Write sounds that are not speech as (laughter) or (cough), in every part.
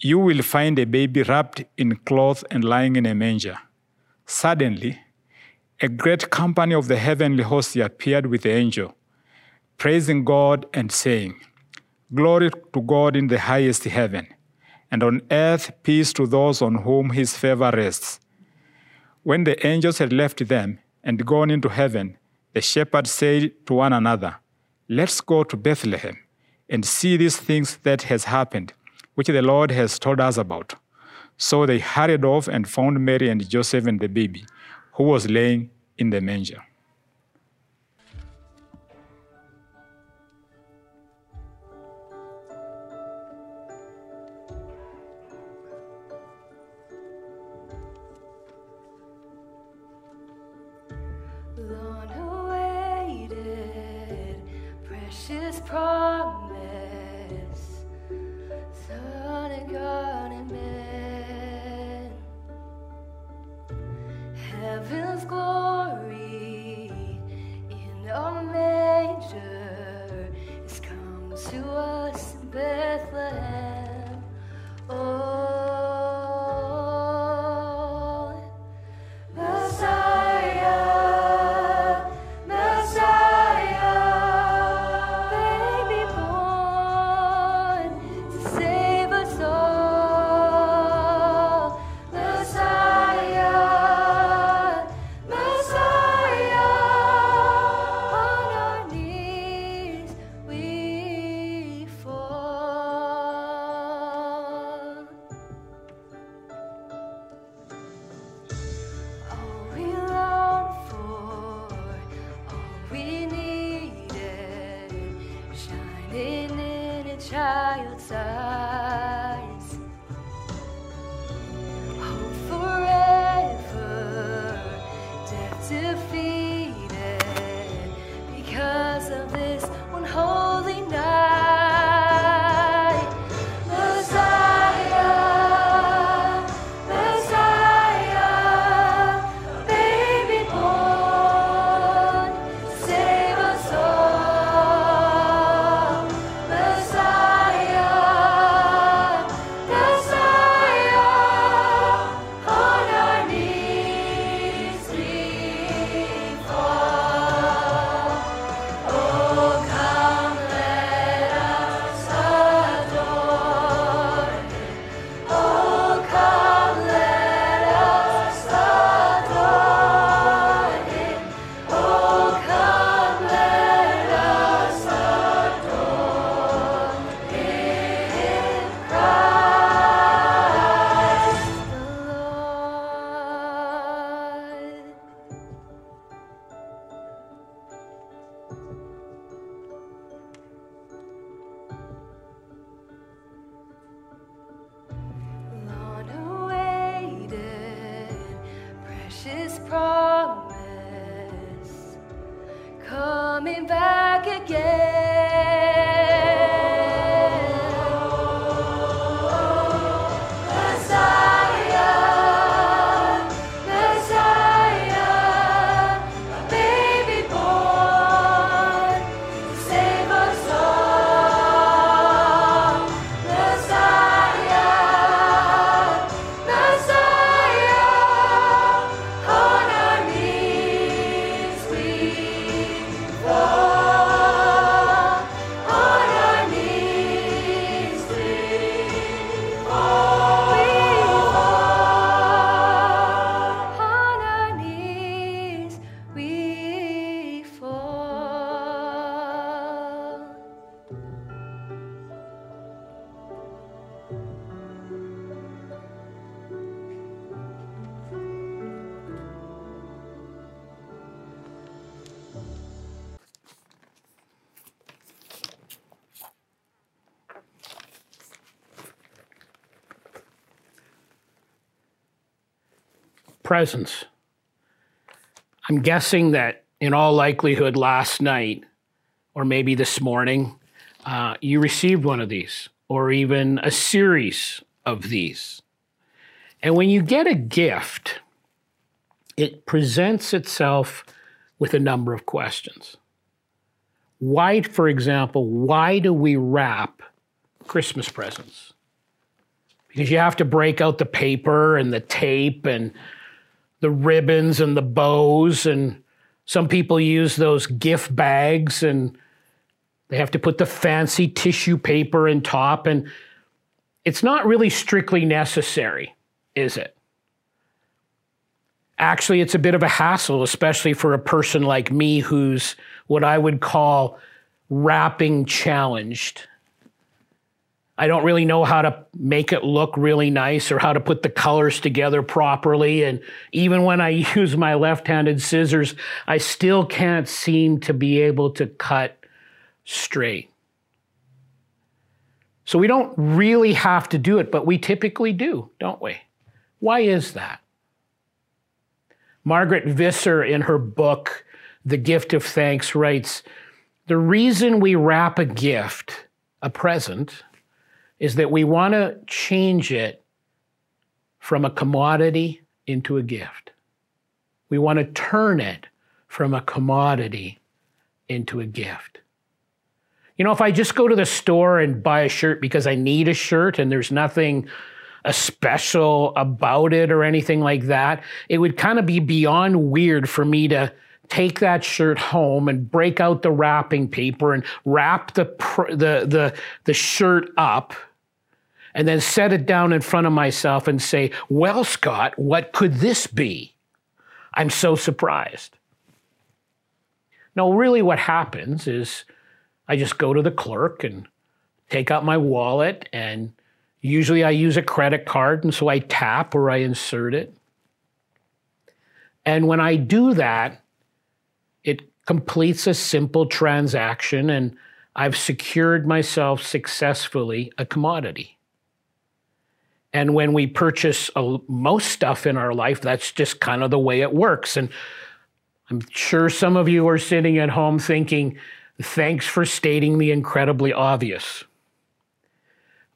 You will find a baby wrapped in cloth and lying in a manger. Suddenly, a great company of the heavenly hosts appeared with the angel, praising God and saying, Glory to God in the highest heaven, and on earth peace to those on whom his favor rests. When the angels had left them and gone into heaven, the shepherds said to one another, Let's go to Bethlehem and see these things that has happened, which the Lord has told us about. So they hurried off and found Mary and Joseph and the baby, who was laying in the manger. Bethlehem. outside. Presents. I'm guessing that in all likelihood last night, or maybe this morning, uh, you received one of these, or even a series of these. And when you get a gift, it presents itself with a number of questions. Why, for example, why do we wrap Christmas presents? Because you have to break out the paper and the tape and the ribbons and the bows, and some people use those gift bags and they have to put the fancy tissue paper in top, and it's not really strictly necessary, is it? Actually, it's a bit of a hassle, especially for a person like me who's what I would call wrapping challenged. I don't really know how to make it look really nice or how to put the colors together properly. And even when I (laughs) use my left handed scissors, I still can't seem to be able to cut straight. So we don't really have to do it, but we typically do, don't we? Why is that? Margaret Visser, in her book, The Gift of Thanks, writes The reason we wrap a gift, a present, is that we want to change it from a commodity into a gift. We want to turn it from a commodity into a gift. You know, if I just go to the store and buy a shirt because I need a shirt and there's nothing special about it or anything like that, it would kind of be beyond weird for me to take that shirt home and break out the wrapping paper and wrap the the the, the shirt up and then set it down in front of myself and say, "Well, Scott, what could this be?" I'm so surprised. No, really what happens is I just go to the clerk and take out my wallet, and usually I use a credit card, and so I tap or I insert it. And when I do that, it completes a simple transaction, and I've secured myself successfully a commodity. And when we purchase a, most stuff in our life, that's just kind of the way it works. And I'm sure some of you are sitting at home thinking, Thanks for stating the incredibly obvious.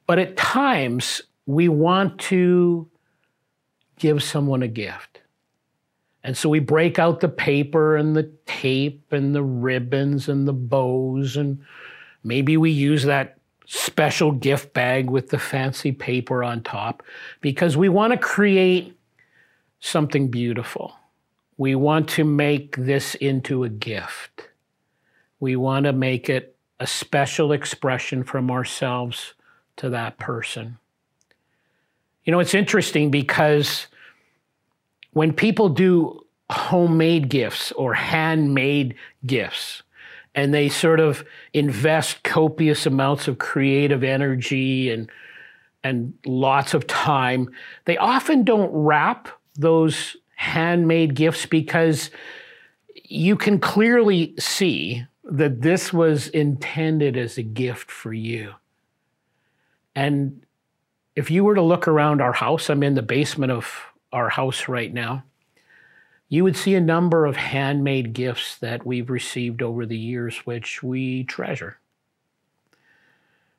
But at times, we want to give someone a gift. And so we break out the paper and the tape and the ribbons and the bows, and maybe we use that special gift bag with the fancy paper on top because we want to create something beautiful. We want to make this into a gift. We want to make it a special expression from ourselves to that person. You know, it's interesting because when people do homemade gifts or handmade gifts, and they sort of invest copious amounts of creative energy and and lots of time, they often don't wrap those handmade gifts because you can clearly see that this was intended as a gift for you. And if you were to look around our house, I'm in the basement of our house right now, you would see a number of handmade gifts that we've received over the years, which we treasure.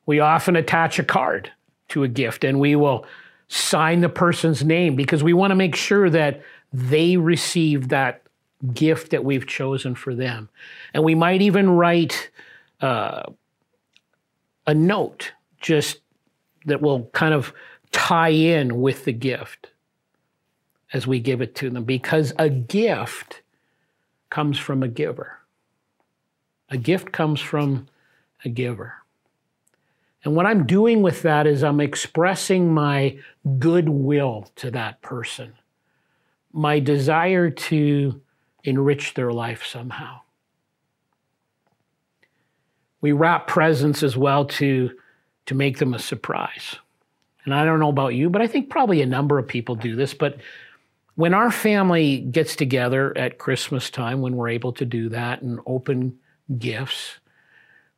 We often attach a card to a gift and we will sign the person's name because we want to make sure that they receive that gift that we've chosen for them. And we might even write uh, a note just that will kind of tie in with the gift as we give it to them because a gift comes from a giver. A gift comes from a giver. And what I'm doing with that is I'm expressing my goodwill to that person, my desire to enrich their life somehow. We wrap presents as well to, to make them a surprise. And I don't know about you, but I think probably a number of people do this. But when our family gets together at Christmas time, when we're able to do that and open gifts,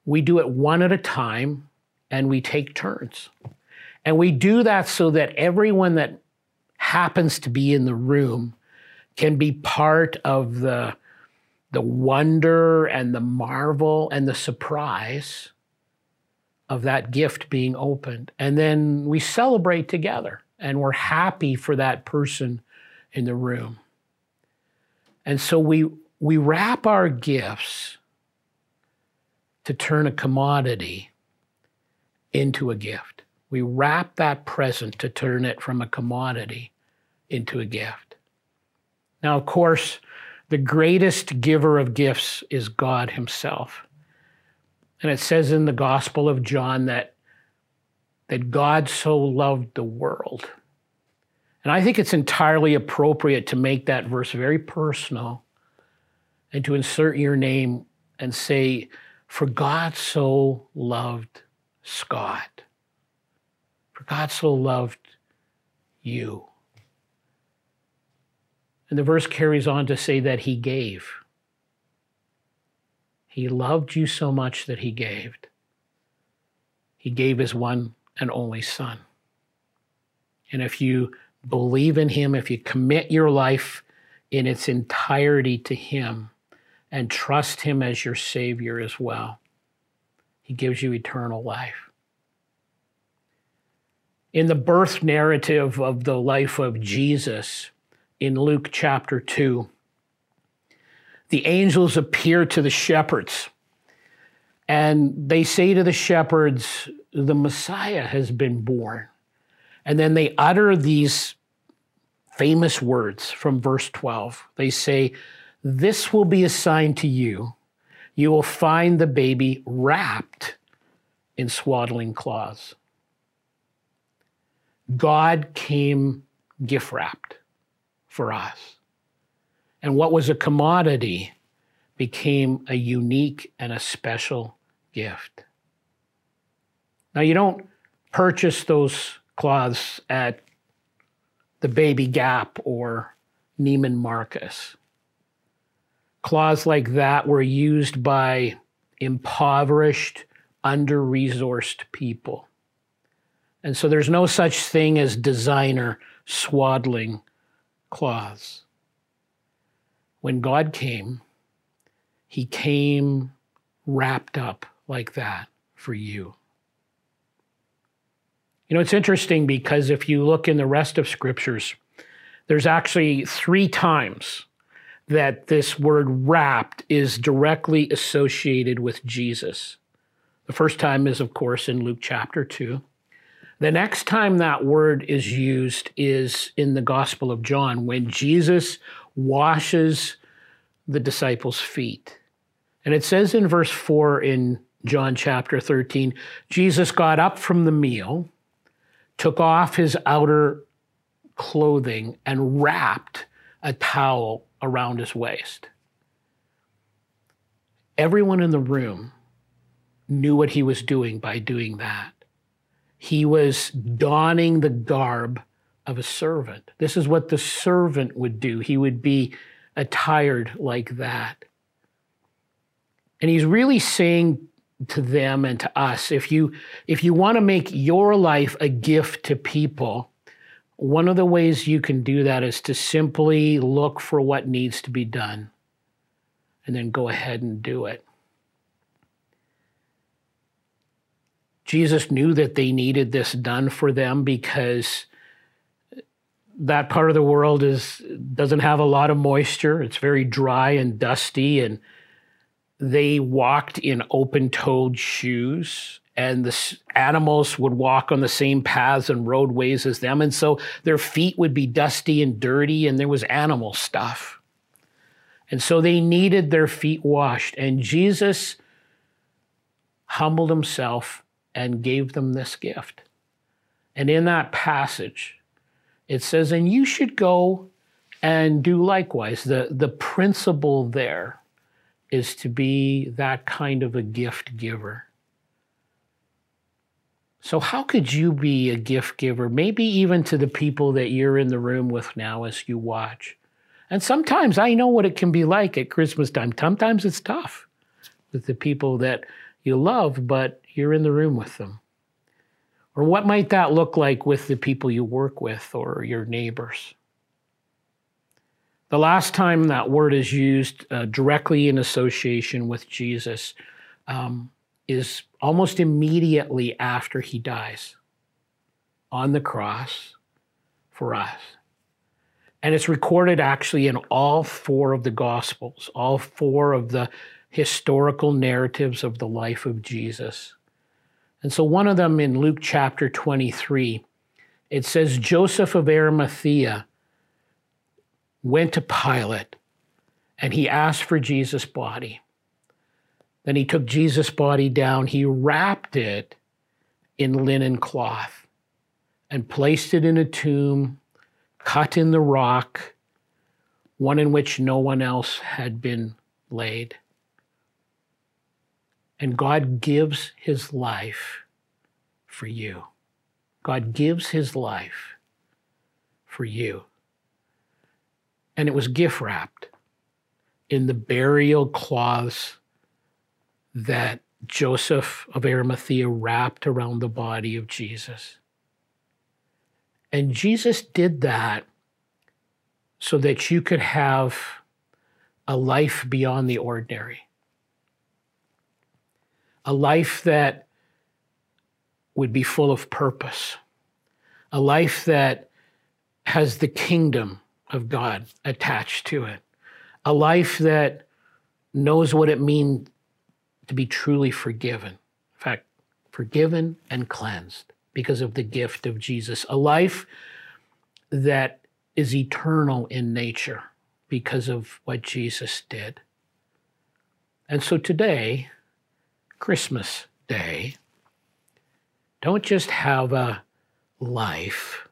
we do it one at a time and we take turns. And we do that so that everyone that happens to be in the room can be part of the, the wonder and the marvel and the surprise of that gift being opened. And then we celebrate together and we're happy for that person in the room. And so we, we wrap our gifts to turn a commodity into a gift. We wrap that present to turn it from a commodity into a gift. Now, of course, the greatest giver of gifts is God Himself. And it says in the Gospel of John that, that God so loved the world. And I think it's entirely appropriate to make that verse very personal and to insert your name and say, For God so loved Scott. For God so loved you. And the verse carries on to say that He gave. He loved you so much that He gave. He gave His one and only Son. And if you believe in Him, if you commit your life in its entirety to Him and trust Him as your Savior as well, He gives you eternal life. In the birth narrative of the life of Jesus in Luke chapter 2, the angels appear to the shepherds and they say to the shepherds, The Messiah has been born. And then they utter these famous words from verse 12. They say, This will be a sign to you. You will find the baby wrapped in swaddling cloths. God came gift wrapped for us. And what was a commodity became a unique and a special gift. Now, you don't purchase those cloths at the Baby Gap or Neiman Marcus. Cloths like that were used by impoverished, under resourced people. And so there's no such thing as designer swaddling cloths. When God came, He came wrapped up like that for you. You know, it's interesting because if you look in the rest of scriptures, there's actually three times that this word wrapped is directly associated with Jesus. The first time is, of course, in Luke chapter 2. The next time that word is used is in the Gospel of John when Jesus washes the disciples' feet. And it says in verse 4 in John chapter 13 Jesus got up from the meal, took off his outer clothing, and wrapped a towel around his waist. Everyone in the room knew what he was doing by doing that. He was donning the garb of a servant. This is what the servant would do. He would be attired like that. And he's really saying to them and to us if you if you want to make your life a gift to people one of the ways you can do that is to simply look for what needs to be done and then go ahead and do it Jesus knew that they needed this done for them because that part of the world is doesn't have a lot of moisture. It's very dry and dusty and they walked in open-toed shoes and the animals would walk on the same paths and roadways as them and so their feet would be dusty and dirty and there was animal stuff. And so they needed their feet washed and Jesus humbled himself and gave them this gift. And in that passage, it says, and you should go and do likewise. The, the principle there is to be that kind of a gift giver. So, how could you be a gift giver? Maybe even to the people that you're in the room with now as you watch. And sometimes I know what it can be like at Christmas time. Sometimes it's tough with the people that you love, but you're in the room with them. Or what might that look like with the people you work with or your neighbors? The last time that word is used uh, directly in association with Jesus um, is almost immediately after he dies on the cross for us. And it's recorded actually in all four of the Gospels, all four of the historical narratives of the life of Jesus. And so, one of them in Luke chapter 23, it says Joseph of Arimathea went to Pilate and he asked for Jesus' body. Then he took Jesus' body down, he wrapped it in linen cloth and placed it in a tomb cut in the rock, one in which no one else had been laid. And God gives his life for you. God gives his life for you. And it was gift wrapped in the burial cloths that Joseph of Arimathea wrapped around the body of Jesus. And Jesus did that so that you could have a life beyond the ordinary, a life that would be full of purpose, a life that has the kingdom of God attached to it, a life that knows what it means to be truly forgiven. In fact, forgiven and cleansed because of the gift of Jesus, a life that is eternal in nature because of what Jesus did. And so today, Christmas Day, don't just have a life,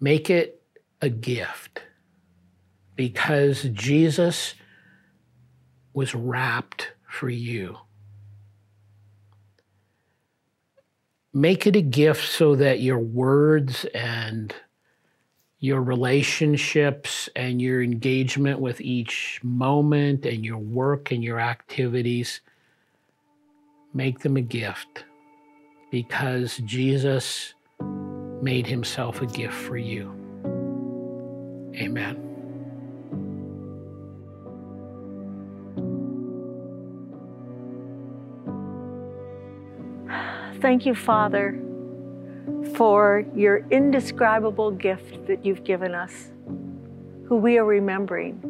make it a gift because Jesus was wrapped for you. make it a gift so that your words and your relationships and your engagement with each moment and your work and your activities make them a gift because Jesus made himself a gift for you. Amen. Thank you, Father, for your indescribable gift that you've given us, who we are remembering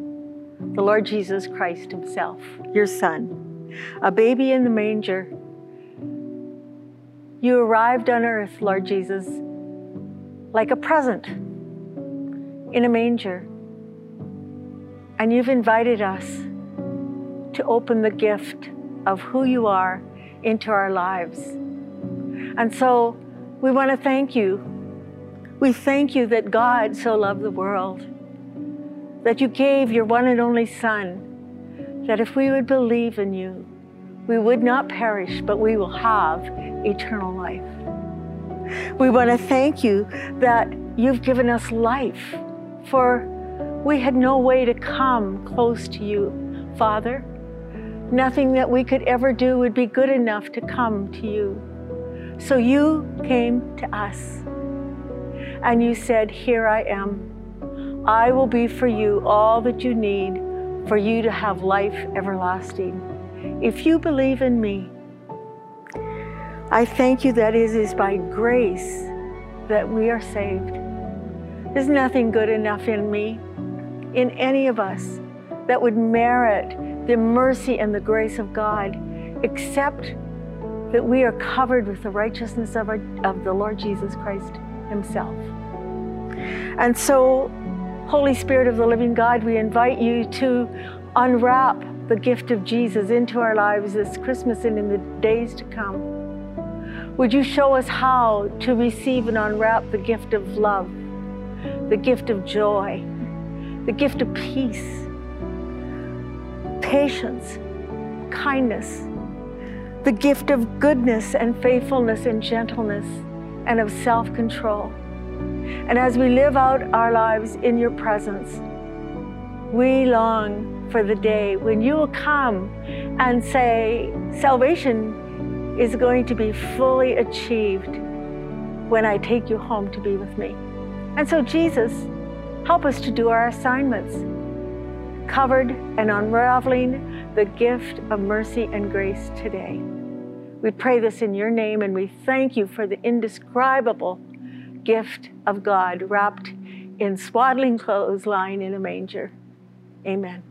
the Lord Jesus Christ Himself, your Son, a baby in the manger. You arrived on earth, Lord Jesus, like a present in a manger. And you've invited us to open the gift of who you are into our lives. And so we want to thank you. We thank you that God so loved the world, that you gave your one and only Son, that if we would believe in you, we would not perish, but we will have eternal life. We want to thank you that you've given us life, for we had no way to come close to you, Father. Nothing that we could ever do would be good enough to come to you. So you came to us and you said, Here I am. I will be for you all that you need for you to have life everlasting. If you believe in me, I thank you that it is by grace that we are saved. There's nothing good enough in me, in any of us, that would merit the mercy and the grace of God, except that we are covered with the righteousness of, our, of the Lord Jesus Christ Himself. And so, Holy Spirit of the living God, we invite you to unwrap the gift of Jesus into our lives this Christmas and in the days to come. Would you show us how to receive and unwrap the gift of love, the gift of joy, the gift of peace, patience, kindness, the gift of goodness and faithfulness and gentleness and of self control. And as we live out our lives in your presence, we long for the day when you will come and say, Salvation is going to be fully achieved when I take you home to be with me. And so, Jesus, Help us to do our assignments, covered and unraveling the gift of mercy and grace today. We pray this in your name and we thank you for the indescribable gift of God wrapped in swaddling clothes lying in a manger. Amen.